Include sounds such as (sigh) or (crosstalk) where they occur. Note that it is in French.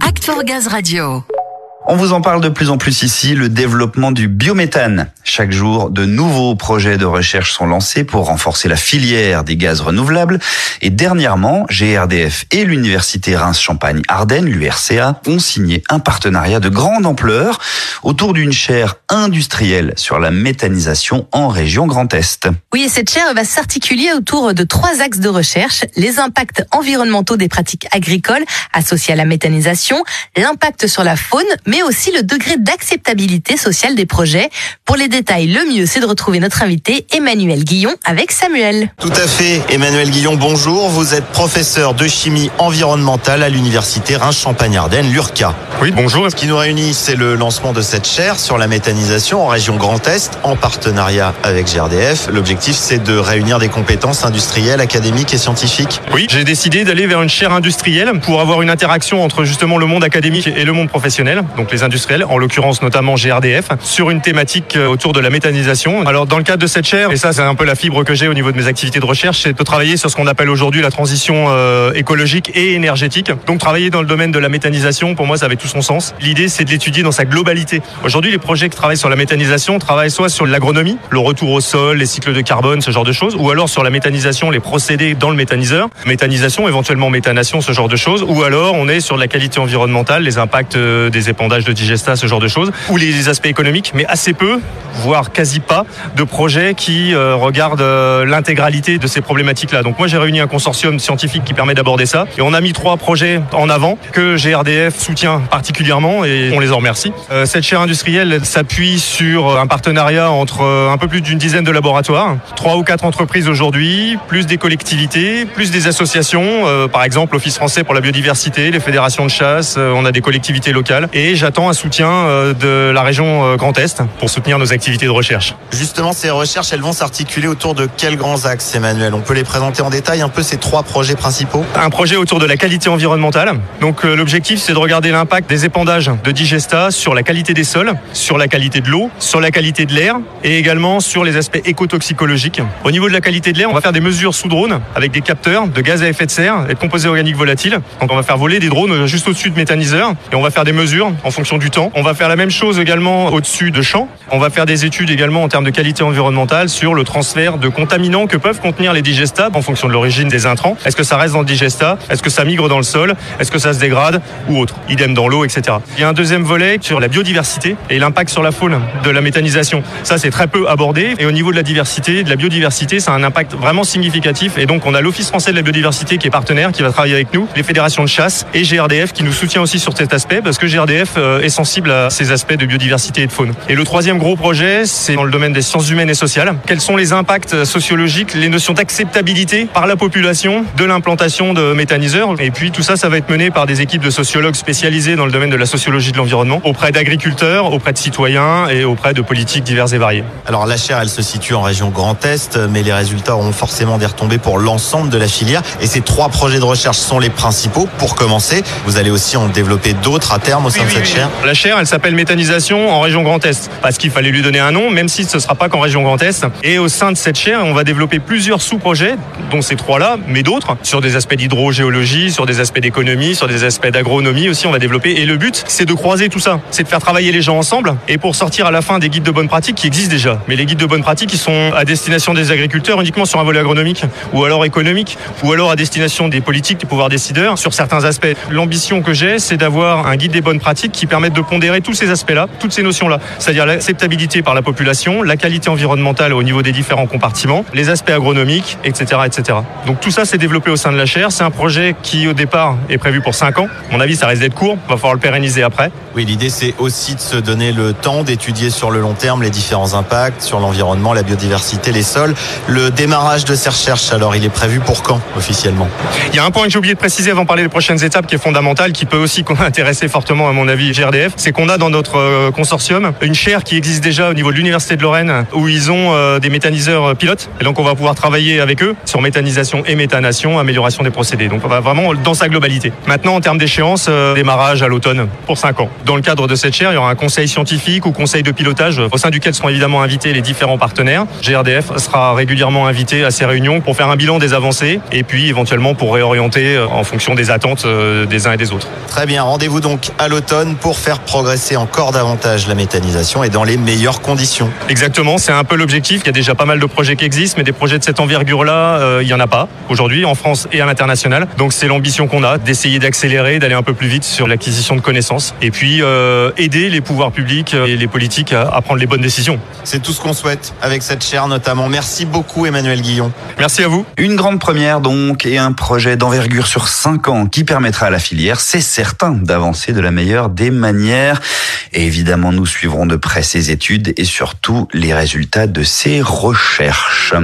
Act for Gaz Radio. On vous en parle de plus en plus ici, le développement du biométhane. Chaque jour, de nouveaux projets de recherche sont lancés pour renforcer la filière des gaz renouvelables. Et dernièrement, GRDF et l'Université Reims-Champagne-Ardennes, l'URCA, ont signé un partenariat de grande ampleur autour d'une chaire industrielle sur la méthanisation en région Grand Est. Oui, et cette chaire va s'articuler autour de trois axes de recherche. Les impacts environnementaux des pratiques agricoles associées à la méthanisation, l'impact sur la faune, mais aussi le degré d'acceptabilité sociale des projets. Pour les détails, le mieux, c'est de retrouver notre invité Emmanuel Guillon avec Samuel. Tout à fait. Emmanuel Guillon, bonjour. Vous êtes professeur de chimie environnementale à l'université Reims-Champagne-Ardenne, l'URCA. Oui, bonjour. Ce qui nous réunit, c'est le lancement de cette chaire sur la méthanisation en région Grand Est, en partenariat avec GRDF. L'objectif, c'est de réunir des compétences industrielles, académiques et scientifiques. Oui, j'ai décidé d'aller vers une chaire industrielle pour avoir une interaction entre justement le monde académique et le monde professionnel. Donc les industriels, en l'occurrence notamment GRDF, sur une thématique euh, de la méthanisation. Alors dans le cadre de cette chaire, et ça c'est un peu la fibre que j'ai au niveau de mes activités de recherche, c'est de travailler sur ce qu'on appelle aujourd'hui la transition euh, écologique et énergétique. Donc travailler dans le domaine de la méthanisation, pour moi ça avait tout son sens. L'idée c'est de l'étudier dans sa globalité. Aujourd'hui les projets qui travaillent sur la méthanisation travaillent soit sur l'agronomie, le retour au sol, les cycles de carbone, ce genre de choses, ou alors sur la méthanisation, les procédés dans le méthaniseur, méthanisation, éventuellement méthanation, ce genre de choses, ou alors on est sur la qualité environnementale, les impacts euh, des épandages de digesta, ce genre de choses, ou les aspects économiques, mais assez peu, voire quasi pas, de projets qui euh, regardent euh, l'intégralité de ces problématiques-là. Donc moi j'ai réuni un consortium scientifique qui permet d'aborder ça, et on a mis trois projets en avant que GRDF soutient particulièrement, et on les en remercie. Euh, cette chaire industrielle s'appuie sur un partenariat entre un peu plus d'une dizaine de laboratoires, trois ou quatre entreprises aujourd'hui, plus des collectivités, plus des associations, par exemple l'Office français pour la biodiversité, les fédérations de chasse, on a des collectivités locales, et j'attends un soutien euh, de la région euh, Grand Est pour soutenir nos activités de recherche. Justement, ces recherches, elles vont s'articuler autour de quels grands axes, Emmanuel? On peut les présenter en détail un peu ces trois projets principaux? Un projet autour de la qualité environnementale. Donc euh, l'objectif, c'est de regarder l'impact des épandages de digesta sur la qualité des sols, sur la qualité de l'eau, sur la qualité de l'air et également sur les aspects écotoxicologiques. Au niveau de la qualité de l'air, on va faire des mesures sous drone avec des capteurs de gaz à effet de serre et de composés organiques volatiles. Donc on va faire voler des drones juste au-dessus de méthaniseurs et on va faire des mesures en fonction du temps. On va faire la même chose également au-dessus de champs. On va faire des études également en termes de qualité environnementale sur le transfert de contaminants que peuvent contenir les digestats en fonction de l'origine des intrants. Est-ce que ça reste dans le digestat? Est-ce que ça migre dans le sol? Est-ce que ça se dégrade? Ou autre Idem dans l'eau, etc. Il y a un deuxième volet sur la biodiversité et l'impact sur la faune de la méthanisation. Ça, c'est très peu abordé. Et au niveau de la diversité, de la biodiversité, ça a un impact vraiment significatif. Et donc, on a l'Office français de la biodiversité qui est partenaire, qui va travailler avec nous, les fédérations de chasse et GRDF qui nous soutient aussi sur cet aspect parce que GRDF euh, est sensible à ces aspects de biodiversité et de faune. Et le troisième gros projet, c'est dans le domaine des sciences humaines et sociales. Quels sont les impacts sociologiques, les notions d'acceptabilité par la population de l'implantation de méthaniseurs? Et puis tout ça, ça va être mené par des équipes de sociologues spécialisés dans le domaine de la sociologie de l'environnement, auprès d'agriculteurs, auprès de citoyens et auprès de politiques diverses et variées. Alors la chaire, elle se situe en région Grand Est, mais les résultats auront forcément des retombées pour l'ensemble de la filière. Et ces trois projets de recherche sont les principaux. Pour commencer, vous allez aussi en développer d'autres à terme au sein de cette chaire La chaire, elle s'appelle méthanisation en région Grand Est, parce qu'il fallait lui donner un nom, même si ce ne sera pas qu'en région Grand Est. Et au sein de cette chaire, on va développer plusieurs sous-projets, dont ces trois-là, mais d'autres, sur des aspects d'hydrogéologie, sur des aspects d'économie, sur des aspects d'agronomie aussi, on va développer. Et le but, c'est de croiser tout ça, c'est de faire travailler les gens ensemble, et pour sortir à la fin des guides de bonne pratique qui existent déjà. Mais les guides de bonne pratique, ils sont à destination des agriculteurs uniquement sur un volet agronomique, ou alors économique, ou alors à destination des politiques, des pouvoirs décideurs, sur certains aspects. L'ambition que j'ai, c'est d'avoir un guide des bonnes pratiques qui permette de pondérer tous ces aspects-là, toutes ces notions-là, c'est-à-dire l'acceptabilité par la population, la qualité environnementale au niveau des différents compartiments, les aspects agronomiques, etc., etc. Donc tout ça s'est développé au sein de la chaire. C'est un projet qui au départ est prévu pour 5 ans. À mon avis, ça risque d'être court. Va falloir le pérenniser après. Oui, l'idée c'est aussi de se donner le temps d'étudier sur le long terme les différents impacts sur l'environnement, la biodiversité, les sols. Le démarrage de ces recherches, alors, il est prévu pour quand officiellement? Il y a un point que j'ai oublié de préciser avant de parler des prochaines étapes qui est fondamental, qui peut aussi (laughs) intéresser fortement à mon avis GRDF, c'est qu'on a dans notre euh, consortium une chaire qui existe déjà au niveau de l'Université de Lorraine où ils ont euh, des méthaniseurs euh, pilotes. Et donc on va pouvoir travailler avec eux sur méthanisation et méthanation, amélioration des procédés. Donc on va vraiment dans sa globalité. Maintenant en termes d'échéance, démarrage à l'automne pour 5 ans. Dans le cadre de cette chaire, il y aura un conseil scientifique ou conseil de pilotage au sein duquel seront évidemment invités les différents partenaires. GRDF sera régulièrement invité à ces réunions pour faire un bilan des avancées et puis éventuellement pour réorienter en fonction des attentes des uns et des autres. Très bien, rendez-vous donc à l'automne pour faire progresser encore davantage la méthanisation et dans les meilleures conditions. Exactement, c'est un peu l'objectif. Il y a déjà pas mal de projets qui existent, mais des projets de cette envergure-là, euh, il n'y en a pas aujourd'hui en France et à l'international. Donc c'est l'ambition qu'on a d'essayer d'accélérer, d'aller un peu plus vite sur l'acquisition de connaissances et puis euh, aider les pouvoirs publics et les politiques à, à prendre les bonnes décisions. C'est tout ce qu'on souhaite avec cette chaire notamment. Merci beaucoup Emmanuel Guillon. Merci à vous. Une grande première donc et un projet d'envergure sur 5 ans qui permettra à la filière, c'est certain, d'avancer de la meilleure des manières. Et évidemment, nous suivrons de près ces études et surtout les résultats de ces recherches.